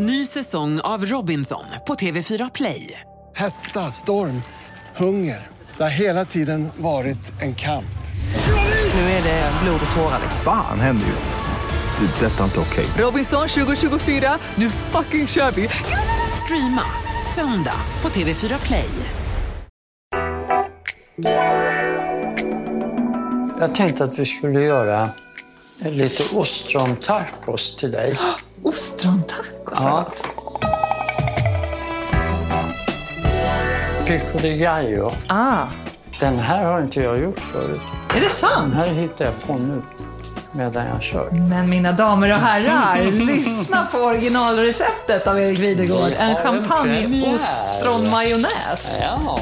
Ny säsong av Robinson på TV4 Play. Hetta, storm, hunger. Det har hela tiden varit en kamp. Nu är det blod och tårar. Fan händer just nu. Det. Detta är inte okej. Robinson 2024, nu fucking kör vi! Streama söndag på TV4 Play. Jag tänkte att vi skulle göra lite ostrontacos till dig. Ostrontacos, Ja. Pico de gallo. Ah, Den här har inte jag gjort förut. är det sant? Den här hittar jag på nu medan jag kör. Men mina damer och herrar, lyssna på originalreceptet av Erik Videgård. Vi En har en champagne premiär. ostronmajonnäs. Ja.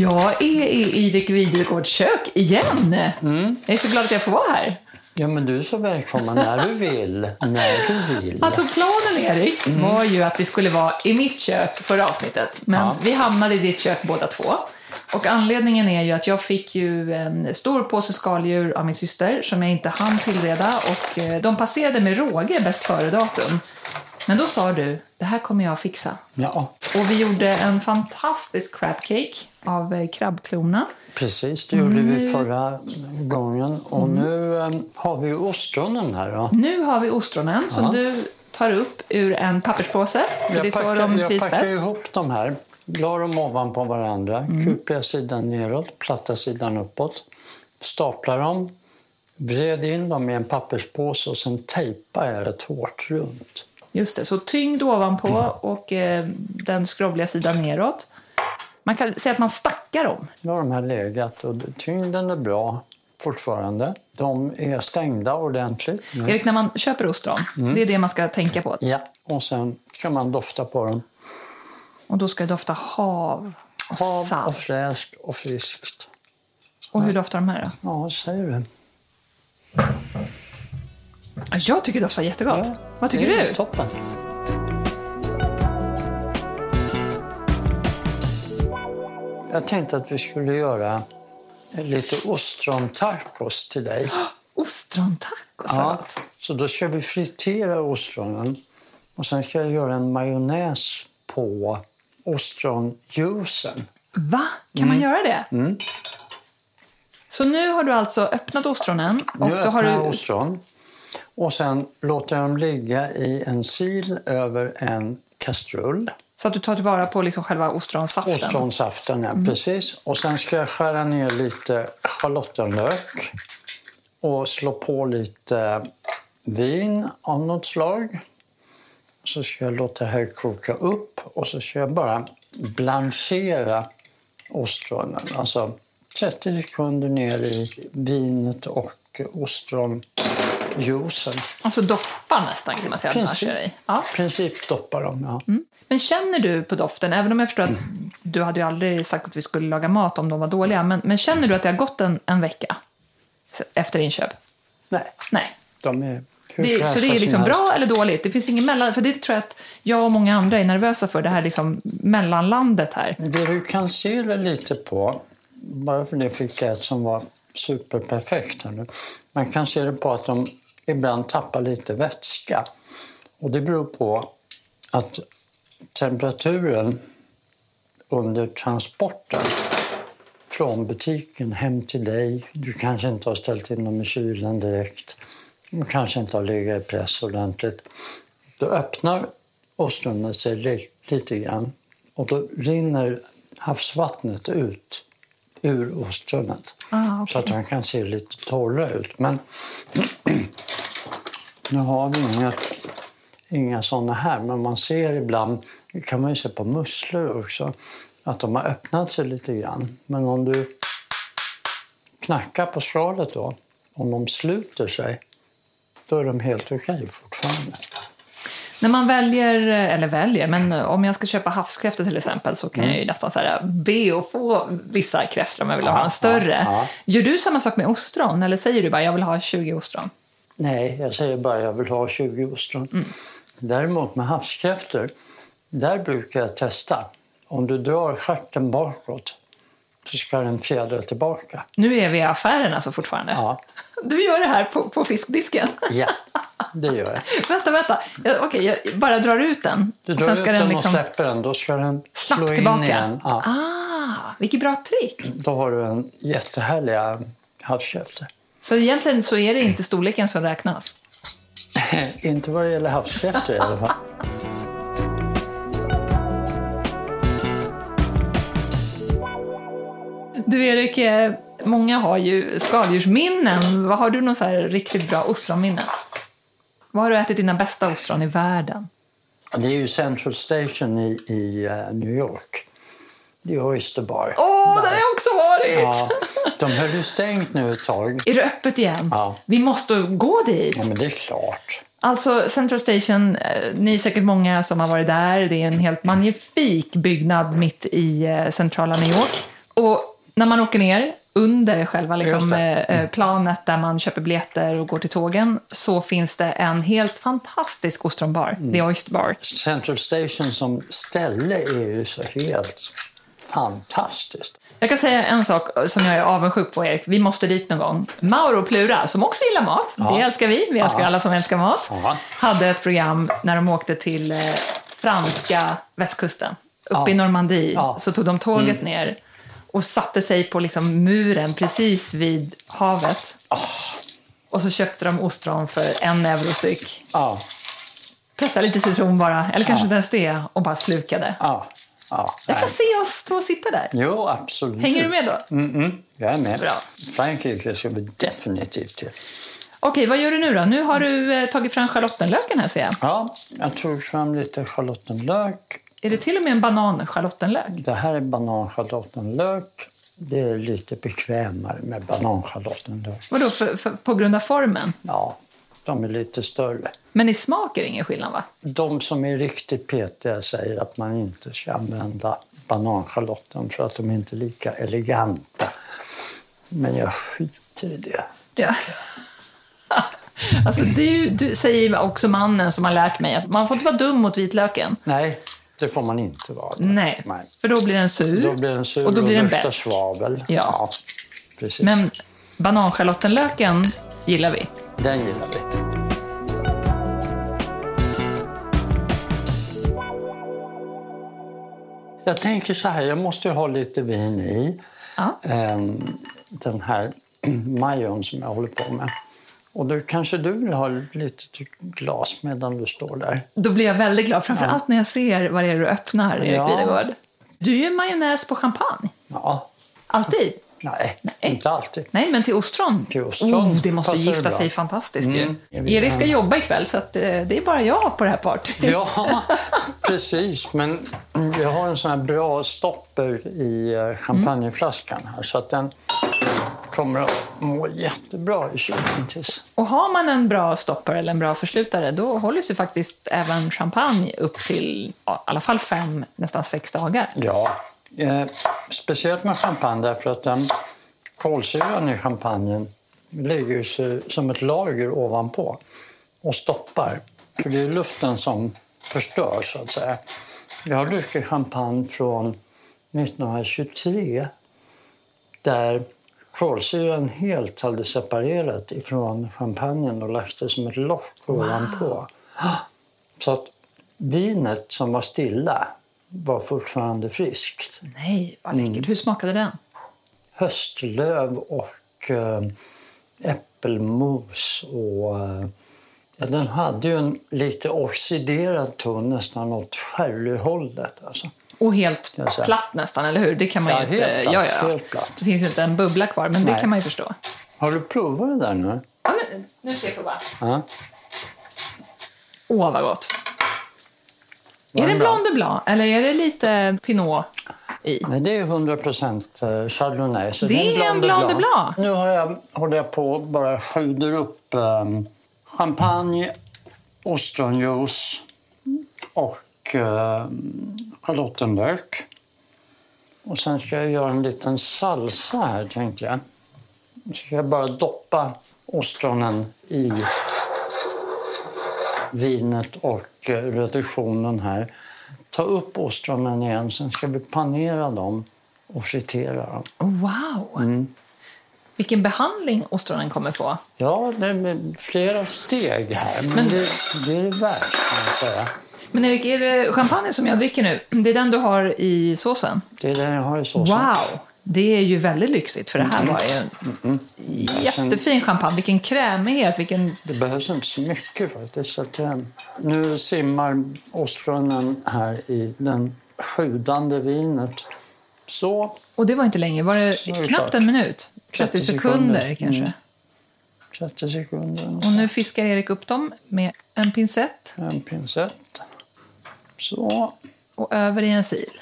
Jag är i Erik Videgårds kök igen. Mm. Jag är så glad att jag får vara här. ja, men du är så välkommen när du vill. När du vill. Alltså planen Erik var ju att vi skulle vara i mitt kök förra avsnittet. Men Ja. vi hamnade i ditt kök båda två. Och anledningen är ju att jag fick ju en stor påse skaldjur av min syster som jag inte hann tillreda och eh, de passerade med råge bäst före-datum. Men då sa du, det här kommer jag fixa. Ja, Och vi gjorde en fantastisk crab cake av eh, krabbklorna. precis. Det gjorde vi förra gången. Och nu eh, har vi ostronen här. Då. Nu har vi ostronen som Ja. du tar upp ur en papperspåse. Det Jag så packar, de jag packar bäst. ihop de här, la dem ovanpå varandra, Mm. kupliga sidan neråt, platta sidan uppåt. Staplar dem, vred in dem i en papperspåse och sen tejpar jag det hårt runt. Just det, så tyngd ovanpå och eh, den skrovliga sidan neråt. Man kan säga att man stackar dem. Nu har de här legat och tyngden är bra fortfarande. De är stängda ordentligt. Erik, när man köper ostron, Mm. det är det man ska tänka på. Ja, och sen kan man dofta på dem. Och då ska det dofta hav och Hav och salt. fräscht och friskt. Och hur doftar de här då? Ja, säger du? Ja, Jag tycker det doftar jättegott. Ja, Vad tycker du? Toppen. Jag tänkte att vi skulle göra lite ostrontacos till dig. Ostrontacos, Ja, gott. så då ska vi fritera ostronen och sen ska jag göra en majonnäs på ostronjuicen. Va? Kan Mm. man göra det? Så nu har du alltså öppnat ostronen och Nu öppnar har du... ostron och sen låter jag dem ligga i en sil över en kastrull. Så att du tar tillvara på liksom själva ostronsaften. Ostronsaften, ja, precis. Och sen ska jag skära ner lite schalottenlök och slå på lite vin av något slag. Så ska jag låta det här koka upp och så ska jag bara blanchera ostronen. Alltså 30 sekunder ner i vinet och ostronjuicen. Alltså doppa nästan kan man säga. kör i. Ja. princip doppa dem, ja. Men känner du på doften, även om jag förstår att du hade ju aldrig sagt att vi skulle laga mat om de var dåliga, men, men känner du att det har gått en, en vecka efter inköp? Nej, Nej. de är Det, så det är som liksom bra eller dåligt? Det finns ingen mellan, för det tror jag att jag och många andra är nervösa för, det här liksom mellanlandet här. Det du kan se det lite på, bara för det fick jag ett som var superperfekt här nu. Man kan se det på att de ibland tappar lite vätska. Och det beror på att temperaturen under transporten från butiken hem till dig, du kanske inte har ställt in dem i kylen direkt, de kanske inte har legat i press ordentligt. Då öppnar ostronet sig li- lite grann och då rinner havsvattnet ut ur ostronet. Ah, okej. Så att de kan se lite torra ut. Men nu har vi inget, inga såna här, men man ser ibland, kan man ju se på musslor också, att de har öppnat sig lite grann. Men om du knackar på skalet då, om de sluter sig, då är de helt okej fortfarande. När man väljer, eller väljer, men om jag ska köpa havskräftor till exempel så kan jag ju nästan så här be att få vissa kräftor om jag vill ha Mm. Ja, en större. ja, ja. Gör du samma sak med ostron eller säger du bara jag vill ha 20 ostron? Nej, jag säger bara att jag vill ha 20 ostron. Däremot med havskräftor, där brukar jag testa. Om du drar stjärten bakåt så ska den fjädra tillbaka. Nu är vi i affären alltså fortfarande. Ja. Du gör det här på, på fiskdisken. Ja, det gör jag. vänta, vänta. Jag, okej, jag bara drar ut den. Du Och drar ut den den och liksom släpper den, då ska den slå in tillbaka. igen. Ja. Ah, vilket bra trick. Då har du en jättehärliga havskräftor. Så egentligen så är det inte storleken som räknas. Inte vad det gäller havskräftor i alla fall. Du Erik, eh, många har ju skaldjursminnen. Vad Har du någon så riktigt bra ostronminne? Vad har du ätit dina bästa ostron i världen? Det är ju Central Station i, i eh, New York. Det är Oyster Bar. Åh, där har jag också varit! Ja, de höll ju stängt nu ett tag. Är det öppet igen? Ja. Vi måste gå dit. Ja, men det är klart. Alltså Central Station, eh, ni är säkert många som har varit där. Det är en helt magnifik byggnad mitt i eh, centrala New York. Och när man åker ner under själva liksom, eh, planet där man köper biljetter och går till tågen så finns det en helt fantastisk ostronbar, Mm. The Oyster Bar. Central Station som ställe är ju så helt fantastiskt. Jag kan säga en sak som jag är avundsjuk på, Erik. Vi måste dit någon gång. Mauro Plura, som också gillar mat, Ja. det älskar vi, vi älskar Ja. alla som älskar mat, Ja. hade ett program när de åkte till eh, franska västkusten. Uppe i Normandie. Mm. så tog de tåget ner och satte sig på liksom muren precis vid havet. Ah. Och så köpte de ostron för en euro styck. Ja, Pressade lite citron bara, eller kanske inte ens det, och bara slukade. ja, ja. Jag kan se oss två sitta där. Jo, absolut. Hänger du med då? Mm, mm, jag är med. Bra. Frankrike ska vi definitivt till. Okej, vad gör du nu då? Nu har du eh, tagit fram schalottenlöken här ser jag. Ja, jag tog fram lite schalottenlök. Är det till och med en banan-schalottenlök? Det här är bananschalottenlök. Det är lite bekvämare med bananschalottenlök. Vadå, för, för, på grund av formen? Ja, de är lite större. Men i smak är det ingen skillnad va? De som är riktigt petiga säger att man inte ska använda bananschalotten för att de inte är lika eleganta. Men jag skiter i det. Ja. Alltså du, du säger också mannen som har lärt mig att man får inte vara dum mot vitlöken. Nej, det får man inte vara. Nej, för då blir den sur. Då blir den sur och då blir den bäst. svavel. Ja. precis. Men bananschalottenlöken gillar vi. Den gillar vi. Jag tänker så här, jag måste ju ha lite vin i. Ja. Ehm, Den här majon som jag håller på med. Och då kanske du vill ha lite glas medan du står där. Då blir jag väldigt glad, framför allt när jag ser vad det är du öppnar, Erik Ja. Videgård. Du gör majonnäs på champagne. Ja, Alltid. Nej, Nej. inte alltid. Nej, men till ostron. Till ostron Oh, det måste gifta bra. sig fantastiskt Mm. ju. Erik ska jobba ikväll, så att, eh, det är bara jag på det här partyt. Ja, precis. Men jag har en sån här bra stopper i eh, champagneflaskan här så att den kommer att må jättebra i kylen tills. Och har man en bra stoppare eller en bra förslutare, då håller sig faktiskt även champagne upp till i alla fall fem, nästan sex dagar. Ja, eh, speciellt med champagne därför att den kolsyran i champagnen lägger sig som ett lager ovanpå och stoppar. För det är luften som förstör så att säga. Jag har druckit champagne från 1923 där kolsyran helt hade separerat ifrån champagnen och lagt det som ett lock ovanpå. Så att vinet som var stilla var fortfarande friskt. Nej, vad Mm. läckert. Hur smakade den? Höstlöv och eh, äppelmos och... Ja, den hade ju en lite oxiderad ton, nästan åt sherryhållet. Alltså. Och helt platt nästan, eller hur? Det kan man Ja, ju inte... helt platt, ja, ja. helt platt. Det finns inte en bubbla kvar, men det Nej. kan man ju förstå. Har du provat det där nu? Ja, nu, nu ska jag prova. Ja. Åh, vad gott. Är det? Blanc de Blanc, eller är det lite Pinot i? Nej, det är 100 procent chardonnay. Så Det är en Blanc de Blanc. Nu har jag, håller jag på och bara sjuder upp um, champagne, ostronjuice och um, schalottenlök. Och sen ska jag göra en liten salsa här, tänkte jag. Nu ska jag bara doppa ostronen i vinet och eh, reduktionen här. Ta upp ostronen igen, sen ska vi panera dem och fritera dem. Wow! Mm. Vilken behandling ostronen kommer få. Ja, det är flera steg här, men, det, det är det värt kan jag säga. Men Erik, är det champagne som jag dricker nu? Det är den du har i såsen? Det är det jag har i såsen. Wow! Det är ju väldigt lyxigt, för det här var ju en jättefin champagne. Vilken krämighet, vilken... Det behövs inte så mycket faktiskt. Så att, eh, nu simmar ostronen här i den sjudande vinet. Så, Och det var inte länge, var det knappt en minut? 30, 30 sekunder, sekunder. kanske. Mm. 30 sekunder. Och nu fiskar Erik upp dem med en pincett En pincett. Så, och över i en sil.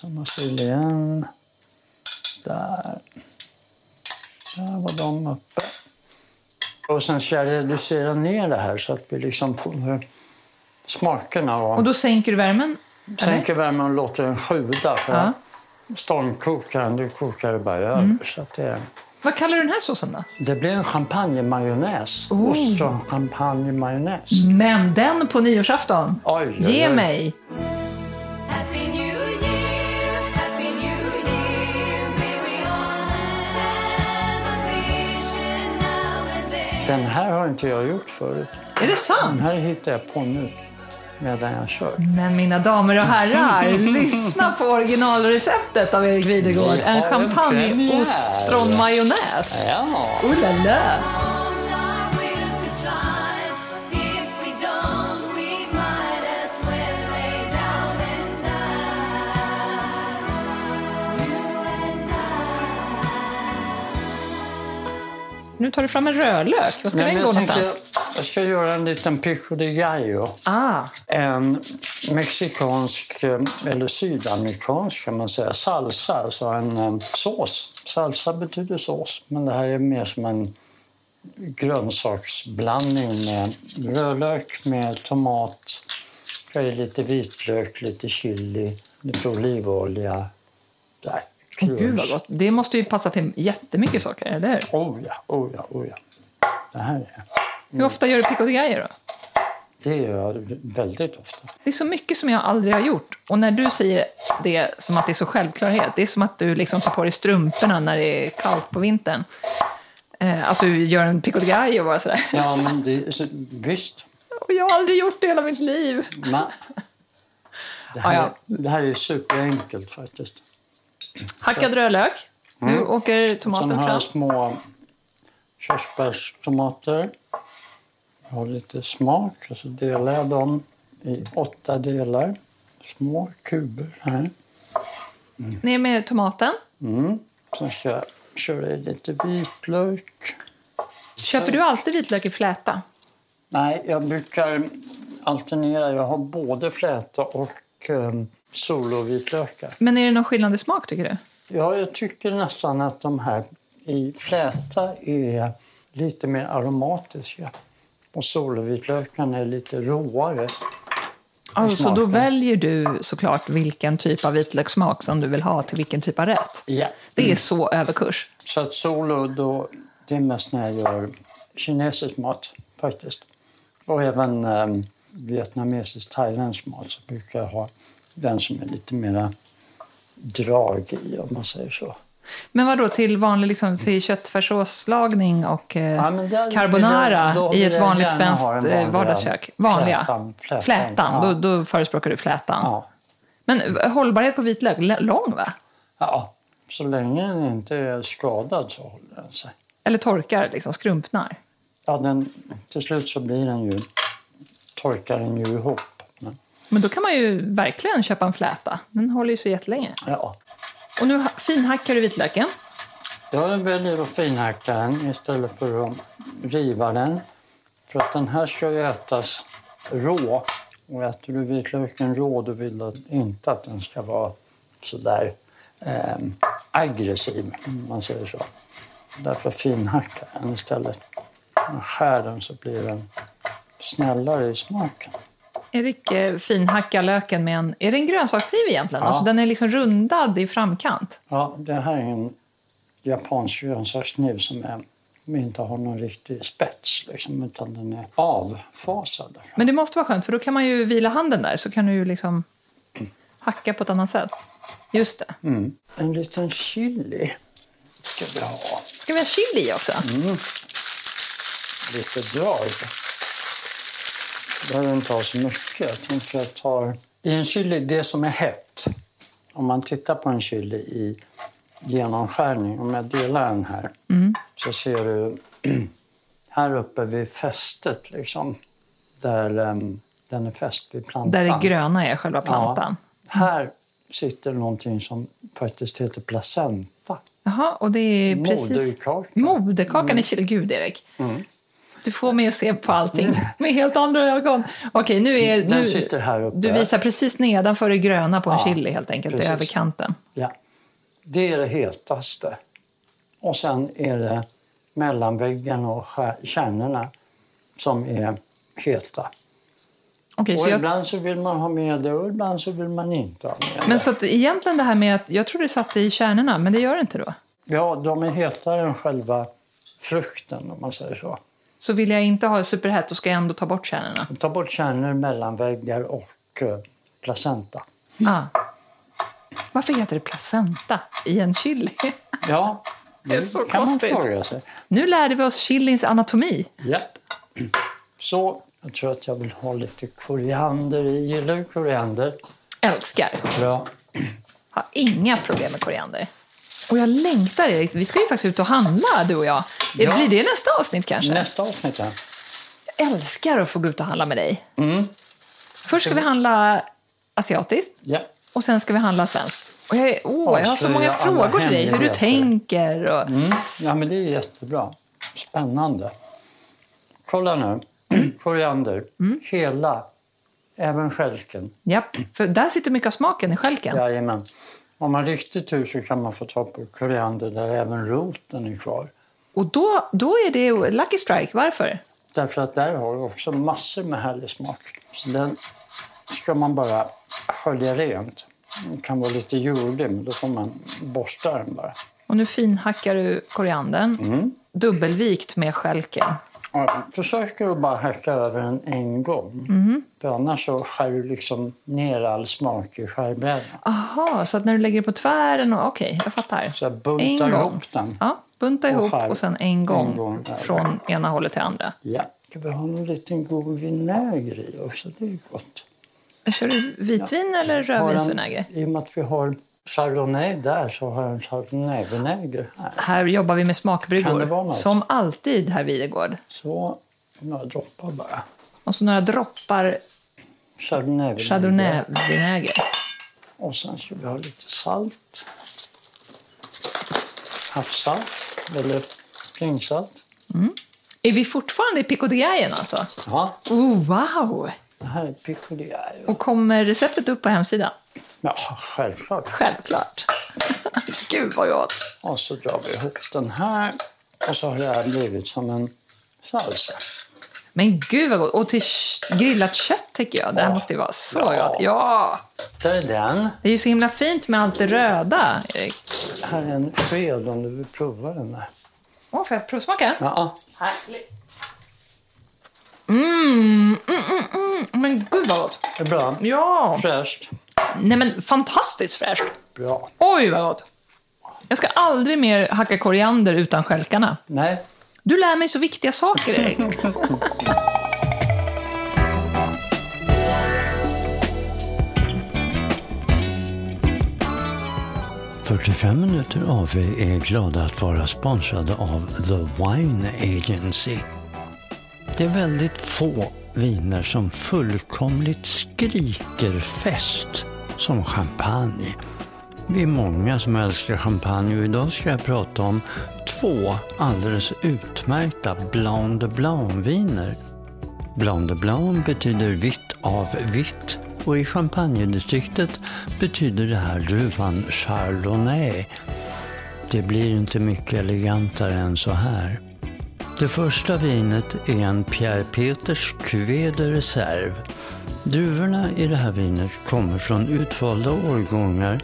Samma stil igen. Där. Där var de uppe. Och sen ska jag reducera ner det här så att vi liksom får smakerna. Och, Och då sänker du värmen? eller? sänker värmen och låter den sjuda. För Ja. stormkokaren, det kokar det bara över. Så att det, Vad kallar du den här såsen då? det blir en champagnemajonnäs. Oh. Ostron-champagnemajonnäs. Men den på nyårsafton! Oj, oj, Ge oj. mig! Den här har inte jag gjort förut. Är det sant? Den här hittar jag på nu medan jag kör. Men mina damer och herrar, lyssna på originalreceptet av Erik Videgård. Vi En har en champagne premiär. ostronmajonnäs. Ja, Oh la la! Tar du fram en rödlök. Vad ska Nej, den gå jag, någonstans? jag ska göra en liten pico de gallo. Ah, En mexikansk, eh, eller sydamerikansk kan man säga, salsa, alltså en eh, sås. Salsa betyder sås, men det här är mer som en grönsaksblandning med rödlök med tomat, i lite vitlök, lite chili, lite olivolja. Där. Gud vad gott. Det måste ju passa till jättemycket socker, eller hur? Oh ja, oh ja, oh ja. Det här är, Hur ofta gör du pico de gallo då? det gör jag väldigt ofta. Det är så mycket som jag aldrig har gjort. Och när du säger det som att det är så självklarhet, det är som att du liksom tar på dig strumporna när det är kallt på vintern. Eh, att du gör en pico de gallo och bara sådär. Ja, men det, så, visst. Och jag har aldrig gjort det hela mitt liv. Men, det, här, Ja, ja. det här är superenkelt faktiskt. Hackad rödlök. Nu åker Sen tomaten har fram. jag små körsbärstomater. Jag har lite smak och så delar jag dem i åtta delar. Små kuber här. Ner med tomaten. Mm. Sen ska jag köra i lite vitlök. Köper du alltid vitlök i fläta? Nej, jag brukar alternera. Jag har både fläta och um, solovitlökar. Men är det någon skillnad i smak tycker du? Ja, jag tycker nästan att de här i fläta är lite mer aromatiska. Och solovitlökarna är lite råare. Alltså, då väljer du såklart vilken typ av vitlökssmak som du vill ha till vilken typ av rätt. Ja. Det är så överkurs. Så att solo, då, det är mest när jag gör kinesisk mat faktiskt. Och även um, vietnamesisk, thailändsk mat så brukar jag ha den som är lite mera drag i, om man säger så. Men vad då till vanlig liksom, till köttfärssåslagning och eh, Ja, där- carbonara då i vill ett vanligt svenskt den eh, vanliga vardagskök? Vanliga? flätan, flätan, Flätan, ja. Då, då förespråkar du flätan. Ja. Men eh, hållbarhet på vitlök, lång va? ja, så länge den inte är skadad så håller den sig. Eller torkar, liksom, skrumpnar? Ja, den, till slut så blir den ju, torkar den ju ihop. Men, då kan man ju verkligen köpa en fläta. Den håller ju så jättelänge. ja. Och nu ha- finhackar du vitlöken. Jag väljer att finhacka den istället för att riva den. För att den här ska ju ätas rå. Och äter du vitlöken rå då vill du inte att den ska vara sådär eh, aggressiv, om man säger så. Därför finhackar jag den istället. När jag skär den så blir den snällare i smaken. Erik eh, finhackar löken med en... Är det en grönsakskniv egentligen? Ja. Alltså, den är liksom rundad i framkant. Ja, det här är en japansk grönsakskniv som, är, inte har någon riktig spets, liksom, utan den är avfasad. Men det måste vara skönt, för då kan man ju vila handen där. Så kan du ju liksom hacka på ett annat sätt. Just det. En liten chili ska vi ha. Ska vi ha chili också? Lite drag. Behöver inte ha så mycket. Jag tänker jag tar... I en chili, det som är hett. Om man tittar på en chili i genomskärning, om jag delar den här, så ser du här uppe vid fästet, liksom, där um, den är fäst vid plantan. Där det gröna är själva plantan. Ja, här sitter någonting som faktiskt heter placenta. Jaha, och det är precis... Moderkaka. Moderkakan i chili. Gud, Erik. Du får mig att se på allting med helt andra ögon. Okej, nu är... Nu, sitter här uppe. du visar precis nedanför det gröna på en Ja, chili helt enkelt, precis. över kanten. Ja. Det är det hetaste. Och sen är det mellanväggen och kärnorna som är heta. Okej, Och så jag, ibland så vill man ha med det och ibland så vill man inte ha med men det. så att egentligen det här med att, jag tror det satt i kärnorna, men det gör det inte då. Ja, de är hetare än själva frukten om man säger så. Så vill jag inte ha superhett, då ska jag ändå ta bort kärnorna. Ta bort kärnor, mellanväggar och eh, placenta. Ah. Varför heter det placenta i en chili? Ja, det, är så kan konstigt. man fråga sig. Nu lärde vi oss chilins anatomi. Ja. Så, jag tror att jag vill ha lite koriander i. Gillar du koriander? Älskar. Bra. Har inga problem med koriander. Och jag längtar, Erik. Vi ska ju faktiskt ut och handla, du och jag. Ja. Blir det nästa avsnitt kanske? Nästa avsnitt, ja. Jag älskar att få gå ut och handla med dig. Först ska vi handla asiatiskt ja. och sen ska vi handla svenskt. Och jag, är, åh, jag har så många frågor till dig. Hur du tänker. Och, Mm. Ja, men det är jättebra. Spännande. Kolla nu. Koriander. Mm. Hela. Även stjälken. Japp, för där sitter mycket av smaken i stjälken. Jajamän. Om man riktigt tur så kan man få ta på koriander där även roten är kvar. Och då, då är det Lucky Strike. Varför? Därför att där har du också massor med härlig smak. Så den ska man bara skölja rent. Den kan vara lite jordig, men då får man borsta den bara. Och nu finhackar du koriandern. Mm. Dubbelvikt med stjälken. Och försöker att bara hacka över den en gång. För annars så skär du liksom ner all smak i skärbrädan. Aha, så att när du lägger på tvären och okej, jag fattar. Så jag buntar En gång. ihop den. Ja, bunta Och ihop skär. och sen en gång, En gång från ena hållet till andra. Ja. Ska vi ha en liten god vinäger i också? Det är gott. Kör du vitvin eller Har en- rödvinsvinäger? I och med att vi har chardonnay där så har jag en chardonnayvinäger här. Här jobbar vi med smakbryggor. Som alltid, herr Videgård. Så, några droppar bara. Och så några droppar Chardonnayvinäger. chardonnayvinäger. Och sen ska vi ha lite salt. Havssalt eller prinsalt. Är vi fortfarande i Pico de Gallen alltså? Ja, Oh, wow! det här är pico de gallo. Och kommer receptet upp på hemsidan? Ja, självklart. Självklart. Gud vad gott! Och så drar vi ihop den här. Och så har det här blivit som en salsa. Men gud vad gott! Och till grillat kött tycker jag. Det här måste ju vara så Ja. gott. Ja! Där är den. Det är ju så himla fint med allt det röda, Erik. Här är en sked om du vill prova den här. Åh, får jag provsmaka? Ja, Härligt. Mm, mm, mm, mm. Men gud vad gott! det är bra. Ja! Fräscht. Nej men fantastiskt fräscht! Bra. Oj vad gott! Jag ska aldrig mer hacka koriander utan stjälkarna. Nej, Du lär mig så viktiga saker, Erik. 45 minuter AV är glada att vara sponsrade av The Wine Agency. Det är väldigt få viner som fullkomligt skriker fest som champagne. Vi är många som älskar champagne och idag ska jag prata om två alldeles utmärkta Blanc de Blanc-viner. Blanc de Blanc betyder vitt av vitt och i champagnedistriktet betyder det här druvan Chardonnay. Det blir inte mycket elegantare än så här. Det första vinet är en Pierre Peters Cuvée de Reserve. Druvorna i det här vinet kommer från utvalda årgångar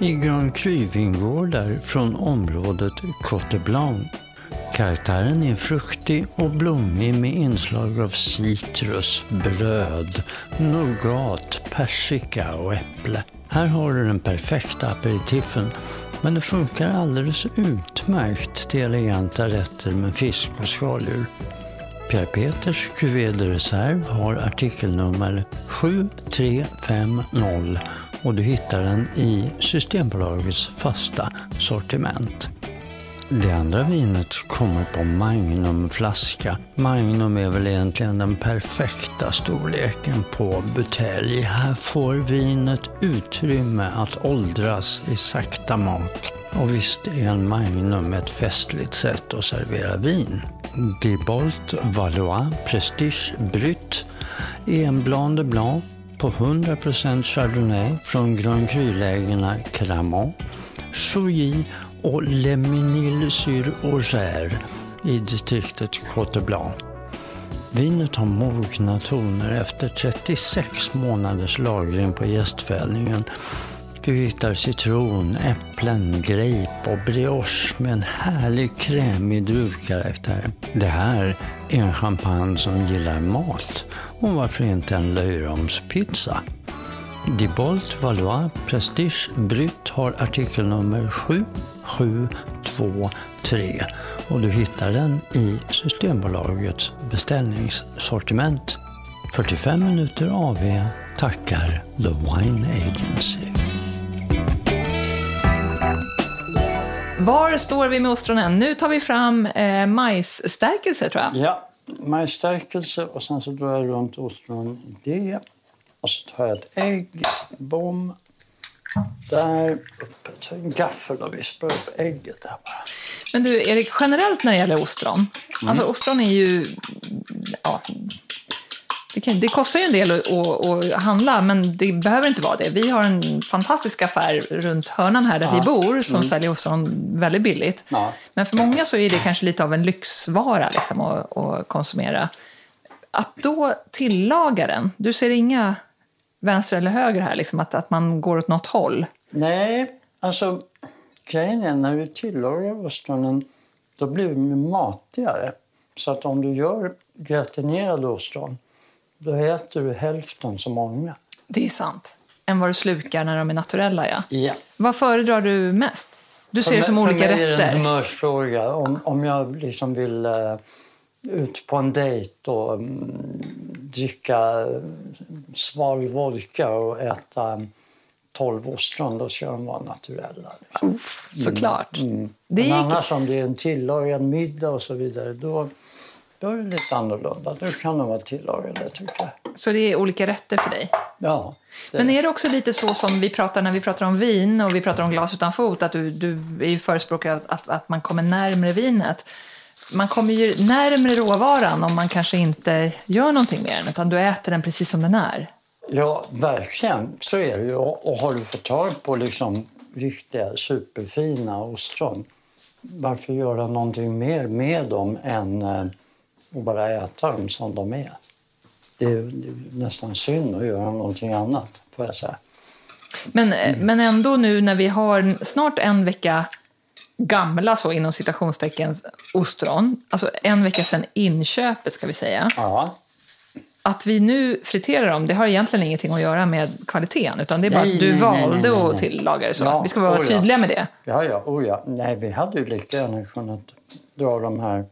i Grand Cru-vingårdar från området Cote Blanc. Karaktären är fruktig och blommig med inslag av citrus, bröd, nougat, persika och äpple. Här har du den perfekta aperitifen men det funkar alldeles utmärkt till eleganta rätter med fisk och skaldjur. Pierre Peters Cuvée de Reserve har artikelnummer 7350 och du hittar den i Systembolagets fasta sortiment. Det andra vinet kommer på Magnumflaska. Magnum är väl egentligen den perfekta storleken på butelj. Här får vinet utrymme att åldras i sakta mak. Och visst är en Magnum ett festligt sätt att servera vin. Dibolt Valois Prestige Brut är en Blanc de Blanc på 100% Chardonnay från Grand Cru-lägena Cramont, Chouilly och Leminylsyr-Auger i distriktet Côte Blanc. Vinet har mogna toner efter 36 månaders lagring på gästfällningen. Du hittar citron, äpplen, grape och brioche med en härlig krämig druvkaraktär. Det här är en champagne som gillar mat och varför inte en löjromspizza? Dibolt Valois Prestige Brut har artikelnummer 7723 och du hittar den i Systembolagets beställningssortiment. 45 minuter AV tackar The Wine Agency. Var står vi med ostronen? Nu tar vi fram eh, majsstärkelse tror jag. Ja, majsstärkelse och sen så drar jag runt ostron i det. Och så tar jag ett ägg, bom, där uppe. Så en gaffel och vispar upp ägget där bara. Men du, Erik, generellt när det gäller ostron. Alltså ostron är ju... Ja, det, kan, det kostar ju en del att, att, att handla, men det behöver inte vara det. Vi har en fantastisk affär runt hörnan här där vi bor som säljer ostron väldigt billigt. Ja. Men för många så är det kanske lite av en lyxvara liksom, att, att konsumera. Att då tillaga den, du ser inga vänster eller höger här, liksom, att, att man går åt något håll. Nej, alltså grejen är när du tillagar ostronen då blir de matigare. Så att om du gör gratinerade ostron då äter du hälften så många. Det är sant. Än vad du slukar när de är naturella, ja. Ja. Vad föredrar du mest? Du ser det som för olika mig är det en rätter. humörsfråga. Om, om jag liksom vill eh, ut på en dejt och mm, dricka sval vodka och äta mm, 12 ostron, då ska de vara naturella. Liksom. Såklart. Det Men gick... annars om det är en tillagad middag och så vidare, då, då är det lite annorlunda. Då kan de vara tillagade, tycker jag. Så det är olika rätter för dig. Ja, det, Men är det också lite så som vi pratar när vi pratar om vin och vi pratar om glas utan fot, att du, du är ju förespråkare att, att, att man kommer närmre vinet. Man kommer ju närmre råvaran om man kanske inte gör någonting med den, utan du äter den precis som den är. Ja, verkligen. Så är det ju. Och har du fått tag på liksom riktiga superfina ostron, varför göra någonting mer med dem än eh, att bara äta dem som de är? Det är, nästan synd att göra någonting annat, får jag säga. Men, men ändå nu när vi har snart en vecka gamla, så inom citationstecken, ostron, alltså en vecka sedan inköpet ska vi säga, Ja, att vi nu friterar dem, det har egentligen ingenting att göra med kvaliteten, utan det är bara Nej, att du nej, valde nej, att tillaga det så. Ja, vi ska vara oh ja. tydliga med det. ja, ja, oh ja. Nej, vi hade ju lika gärna kunnat dra de här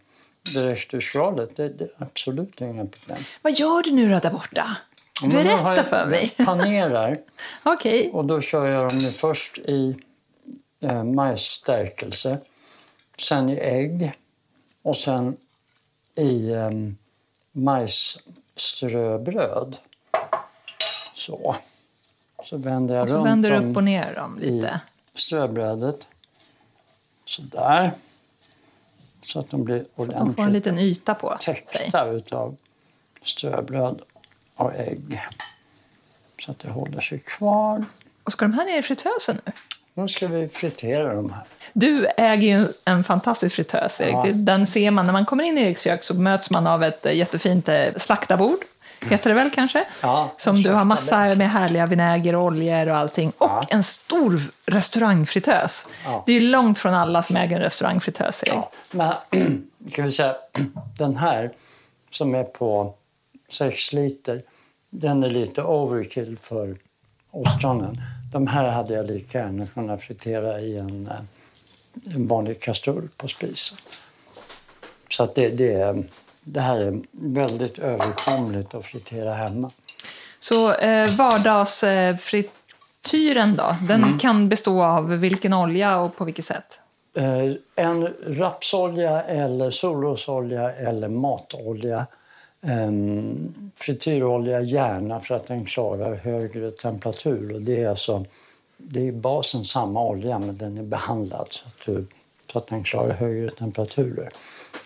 direkt ur skalet. Det, det är absolut inga problem. Vad gör du nu då där borta? Berätta för mig. Jag panerar. Okej. Och då kör jag dem först i eh, majsstärkelse, sen i ägg och sen i eh, majsströbröd. Så. Så vänder jag Och så runt vänder du upp och ner dem i lite. ströbrödet. Så där. Så att de blir Så att de får en ordentligt liten yta på sig. täckta utav ströbröd och ägg. Så att det håller sig kvar. Och ska de här ner i fritösen nu? Nu ska vi fritera de här. Du äger ju en fantastisk fritös, Erik. Ja. Den ser man när man kommer in i Eriks kök så möts man av ett eh, jättefint eh, slaktarbord. Heter det väl kanske? Ja, Som du har slaktarbord. med härliga vinäger och oljor och allting. Och Ja. en stor restaurangfritös. Det är ju långt från alla som äger en restaurangfritös, Erik. Men kan vi säga, den här som är på 6 liter, den är lite overkill för ostronen. De här hade jag lika gärna kunnat fritera i en, eh, en vanlig kastrull på spisen. Så att det, det, det här är väldigt överkomligt att fritera hemma. Så eh, vardagsfrityren då, den Mm. kan bestå av vilken olja och på vilket sätt? Eh, En rapsolja eller solrosolja eller matolja. Um, frityrolja gärna för att den klarar högre temperatur. Och det är alltså, det är basen samma olja men den är behandlad så att, du, så att den klarar högre temperaturer.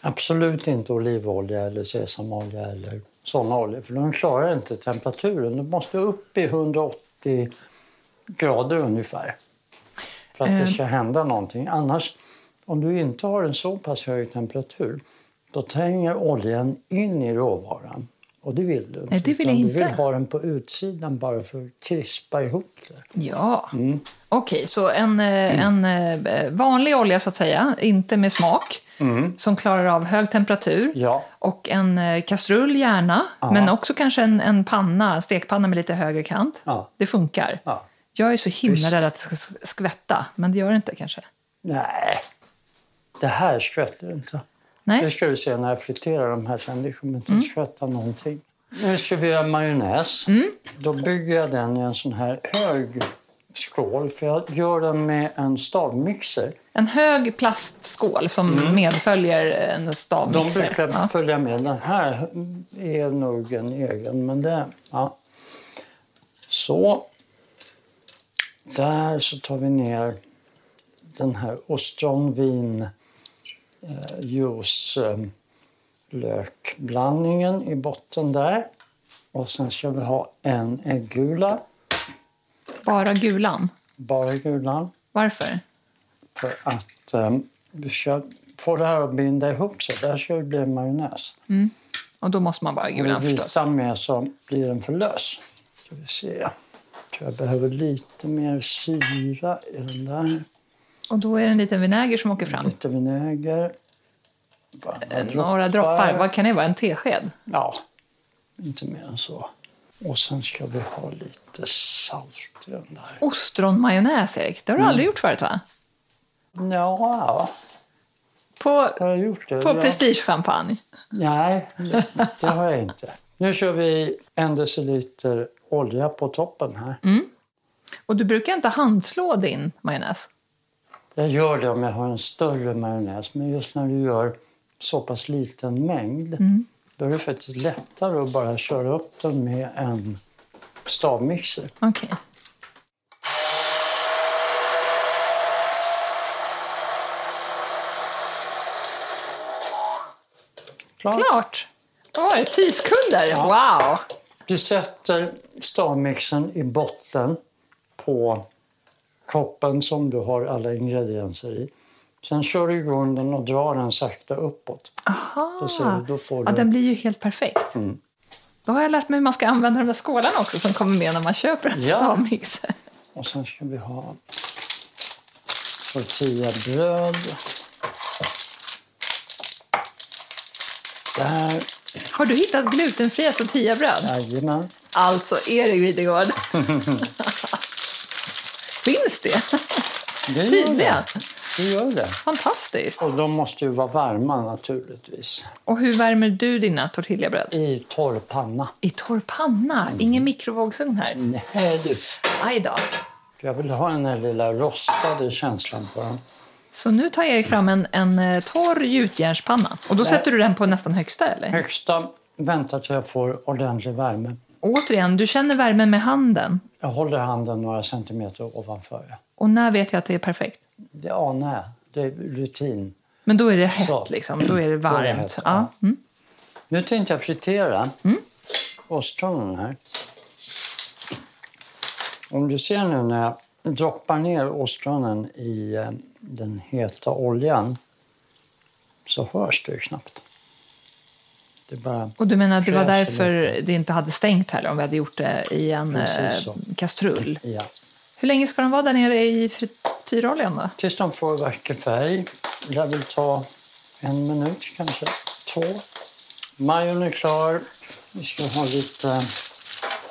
Absolut inte olivolja eller sesamolja eller såna oljor för de klarar inte temperaturen. De måste upp i 180 grader ungefär för att det ska hända någonting. Annars, om du inte har en så pass hög temperatur, då tränger oljan in i råvaran. Och det vill du inte. Nej, det vill jag Du vill inte. ha den på utsidan bara för att krispa ihop det. Ja. Mm. Okej, så en, eh, en eh, vanlig olja så att säga, inte med smak, som klarar av hög temperatur. Mm. Ja. Och en eh, kastrull gärna, men också kanske en, en panna, stekpanna med lite högre kant. Ja. Det funkar. Ja. Jag är så himla Visst. rädd att det ska skvätta, men det gör det inte kanske. Nej, det här skvätter inte. Nej? Det ska du se när jag friterar de här sen. Det kommer Mm. inte att skvätta någonting. Nu ska vi göra majonnäs. Mm. Då bygger jag den i en sån här hög skål. För jag gör den med en stavmixer. En hög plastskål som medföljer en Mm. De stavmixer. brukar Ja. följa med. Den här är nog en egen, men det... Ja. Så. Där så tar vi ner den här ostronvin eh, juice eh, lökblandningen i botten där. Och sen ska vi ha en äggula, Bara gulan. bara gulan. Varför? För att eh, vi ska få det här att binda ihop sig. Där ska det bli en majonnäs. Och då måste man bara gulan förstås. vitan med så blir den för lös. Ska vi se. Jag behöver lite mer syra i den där. Och då är det en liten vinäger som åker fram. Lite vinäger. Bara Några droppar. Vad kan det vara? En tesked? Ja, inte mer än så. Och sen ska vi ha lite salt i den där. Ostronmajonnäs, Erik. Det har du Mm. aldrig gjort förut, va? Ja, På, har jag gjort det? på ja. prestigechampagne. Nej, det, har jag inte. Nu kör vi en deciliter olja på toppen här. Och du brukar inte handslå din majonnäs. Jag gör det om jag har en större majonnäs, men just när du gör så pass liten mängd då är det faktiskt lättare att bara köra upp den med en stavmixer. Okej. Klart. Klart! Det? Tio sekunder? Wow! Du sätter stavmixern i botten på koppen som du har alla ingredienser i. Sen kör du igång den och drar den sakta uppåt. Aha. Då, ser då får Ja, du... den blir ju helt perfekt. Mm. Då har jag lärt mig hur man ska använda de där skålarna också som kommer med när man köper en Ja. stavmixer. Och sen ska vi ha tortillabröd. Där. Har du hittat glutenfria tortillabröd? Jajamän. Alltså, Erik Videgård. Finns det? Det gör Tydligen. det. Det gör det. Fantastiskt. Och de måste ju vara varma naturligtvis. Och hur värmer du dina tortillabröd? I torr panna. I torr panna. Ingen mikrovågsugn här. Nej du. Aj då. Jag vill ha den här lilla rostade känslan på den. Så nu tar Erik fram en, en eh, torr gjutjärnspanna. Och då sätter du den på nästan högsta, eller? Högsta väntar till jag får ordentlig värme. Återigen, du känner värmen med handen. Jag håller handen några centimeter ovanför. Och när vet jag att det är perfekt? Det anar jag. Det är rutin. Men då är det hett, Så. liksom. Då är det Då är det varmt. hett, ja. ja. Mm. Nu tänkte jag fritera ostronen här. Om du ser nu när jag droppar ner ostronen i eh, den heta oljan så hörs det ju knappt. Det bara Och du menar att det var därför lite. det inte hade stängt här om vi hade gjort det i en eh, kastrull? Ja. Hur länge ska de vara där nere i frityroljan då? Tills de får vacker färg. Lär väl ta en minut, kanske två. Majon är klar. Vi ska ha lite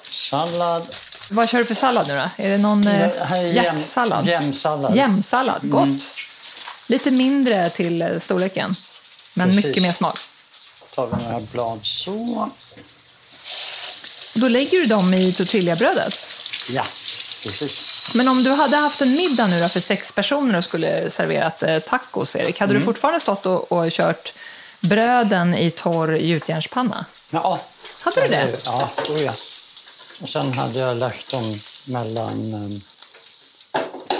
sallad Vad kör du för sallad nu då? Är det någon eh, är jäm- hjärtsallad? jämsallad. Jämsallad, gott. Lite mindre till storleken, men Precis. mycket mer smak. Tar vi några blad så. Och då lägger du dem i tortillabrödet. Ja, precis. Men om du hade haft en middag nu då för sex personer och skulle serverat eh, tacos, Erik, hade Mm. du fortfarande stått och, och kört bröden i torr gjutjärnspanna? Ja. Hade du det? Ja, oh ja. Och sen hade jag lagt dem mellan um,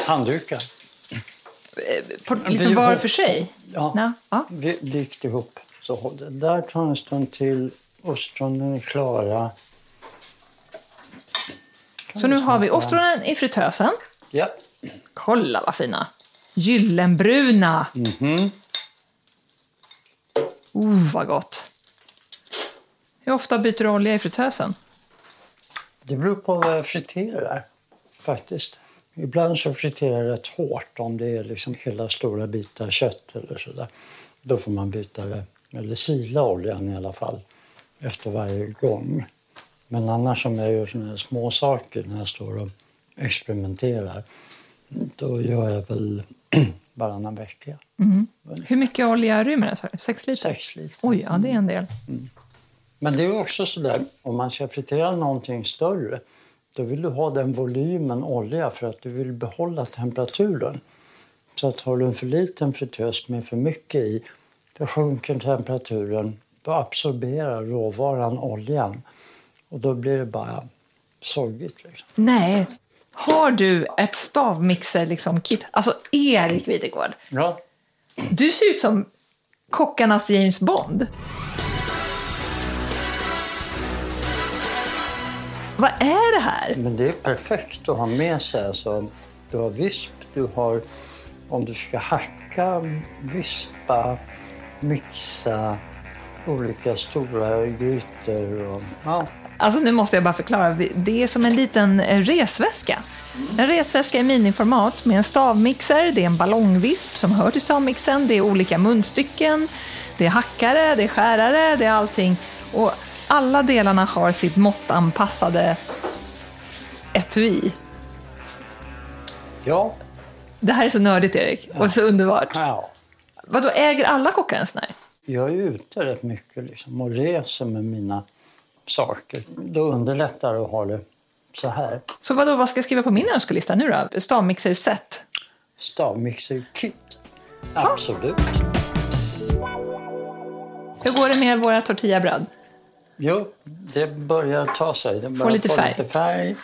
handdukar. På, Vi liksom var för sig? Ja, Ja, ja. vi vikt ihop. Så där tar en stund till. Ostronen är klara. Så nu har vi ostronen i fritösen. Ja, Kolla vad fina! Gyllenbruna! Mhm. Oh, vad gott! Hur ofta byter du olja i fritösen? det beror på vad jag friterar faktiskt. Ibland så friterar jag rätt hårt om det är liksom hela stora bitar kött eller sådär. Då får man byta det, eller sila oljan i alla fall, efter varje gång. Men annars om jag gör såna här små saker när jag står och experimenterar, då gör jag väl varannan vecka. Hur mycket olja rymmer du? Sex liter? Sex liter. Oj, ja, det är en del. Men det är också så där, om man ska fritera någonting större, då vill du ha den volymen olja för att du vill behålla temperaturen. Så att har du en för liten fritös med för mycket i, då sjunker temperaturen, då absorberar råvaran oljan och då blir det bara soggigt. Liksom. Nej. Har du ett stavmixer liksom, kit? Alltså, Erik Videgård, Ja, du ser ut som kockarnas James Bond. Vad är det här? men det är perfekt att ha med sig. Alltså, du har visp, du har om du ska hacka, vispa, mixa olika stora grytor. Och, ja, Alltså nu måste jag bara förklara. Det är som en liten eh, resväska. En resväska i miniformat med en stavmixer, det är en ballongvisp som hör till stavmixen, det är olika munstycken, det är hackare, det är skärare, det är allting. Och alla delarna har sitt måttanpassade etui. ja, Det här är så nördigt, Erik, och så underbart. ja. Vadå, äger alla kockar en sån här? Jag är ute rätt mycket liksom, och reser med mina saker. Då underlättar det att ha det så här. Så vadå, vad ska jag skriva på min önskelista nu då? Stavmixer-set? Stavmixer-kit. Absolut. Hur går det med våra tortillabröd? Jo, det börjar ta sig. Det börjar lite få färg. lite färg.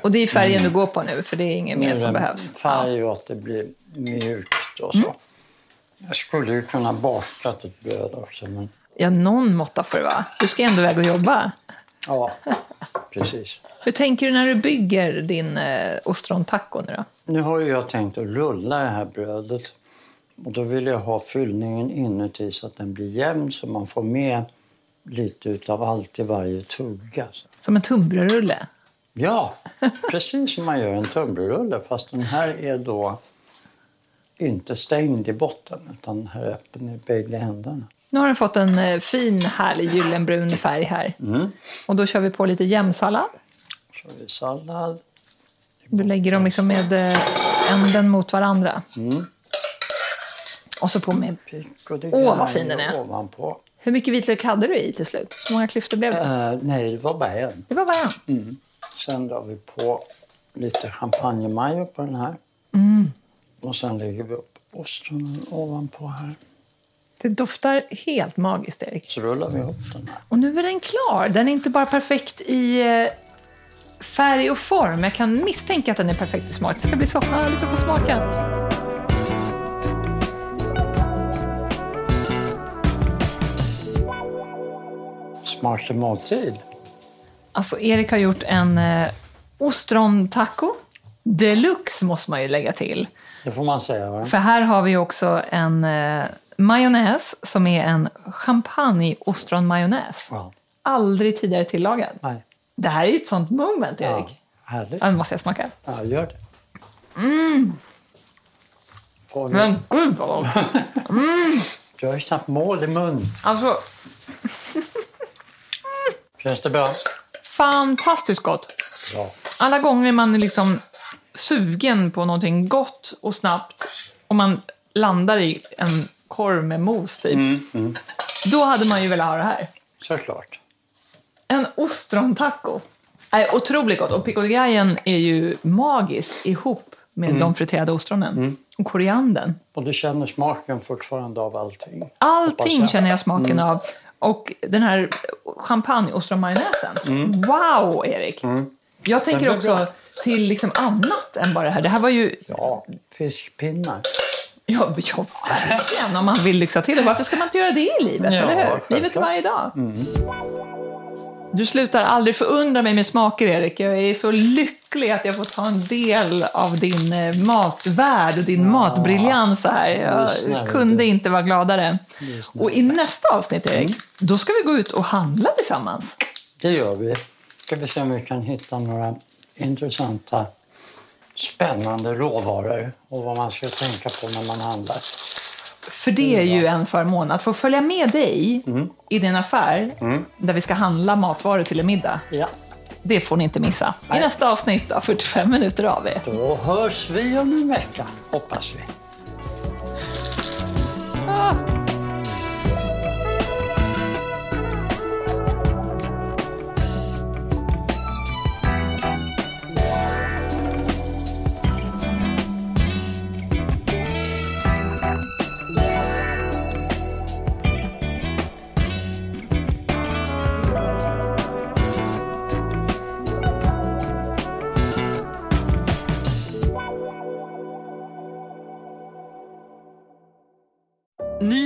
Och det är färgen du går på nu, för det är inget mer som behövs. Färg och att det blir mjukt och så. Jag skulle ju kunna baka ett bröd också, men Ja, någon måtta får det vara. Du ska ändå iväg och jobba. ja, precis. Hur tänker du när du bygger din eh, ostrontaco nu då? Nu har jag tänkt att rulla det här brödet. Och då vill jag ha fyllningen inuti så att den blir jämn så man får med lite utav allt i varje tugga. Som en tunnbrödsrulle? Ja, precis som man gör en tunnbrödsrulle fast den här är då inte stängd i botten utan här är öppen i bägge ändarna. Nu har den fått en eh, fin, härlig gyllenbrun färg här. Och då kör vi på lite jämsallad. Har vi sallad. Du lägger dem liksom med eh, änden mot varandra. Och så på med... Åh, vad fin den är. Ovanpå. Hur mycket vitlök hade du i till slut? Hur många klyftor blev det? Eh, nej, det var bara en. Det var bara en. Mm. Sen drar vi på lite champagnemajo på den här. Mm. Och sen lägger vi upp ostronen ovanpå här. Det doftar helt magiskt, Erik. Så rullar vi ihop den här. Och nu är den klar. Den är inte bara perfekt i eh, färg och form. Jag kan misstänka att den är perfekt i smak. Det ska bli så härligt att få smaka. Smaklig måltid. Alltså, Erik har gjort en eh, ostron-taco. Deluxe måste man ju lägga till. Det får man säga. Va? För här har vi också en eh, majonnäs som är en champagne-ostron-majonnäs. Ja. Aldrig tidigare tillagad. Nej. Det här är ju ett sånt moment, Ja, Erik. härligt. Ja, nu måste jag smaka. Ja, gör det. Mm. Får. Men gud vad gott! Du har ju knappt mål i mun. Alltså, Känns det bra? fantastiskt gott. Bra. Alla gånger man är liksom sugen på någonting gott och snabbt och man landar i en korv med mos, typ. Då hade man ju velat ha det här. Såklart. En ostrontaco. Är otroligt gott. Och pico de gallen är ju magisk ihop med de friterade ostronen. Och koriandern. Och du känner smaken fortfarande av allting? Allting känner jag smaken av. Och den här champagneostronmajonnäsen. Wow, Erik! Jag tänker också bra. till liksom annat än bara det här. Det här var ju... Ja, fiskpinnar. Ja, ja verkligen. Om man vill lyxa till det. Varför ska man inte göra det i livet? Ja, eller hur? Mm. Livet varje dag. Du slutar aldrig förundra mig med smaker, Erik. Jag är så lycklig att jag får ta en del av din eh, matvärld och din matbriljans här. Jag snäll, kunde du. inte vara gladare. Och i nästa avsnitt, Erik, då ska vi gå ut och handla tillsammans. Det gör vi. Ska vi se om vi kan hitta några intressanta, spännande råvaror och vad man ska tänka på när man handlar. För det är ju en förmån, att få följa med dig Mm. i din affär där vi ska handla matvaror till en middag. Ja, Det får ni inte missa. I nästa avsnitt av 45 minuter av er. då hörs vi om en vecka, hoppas vi. Ny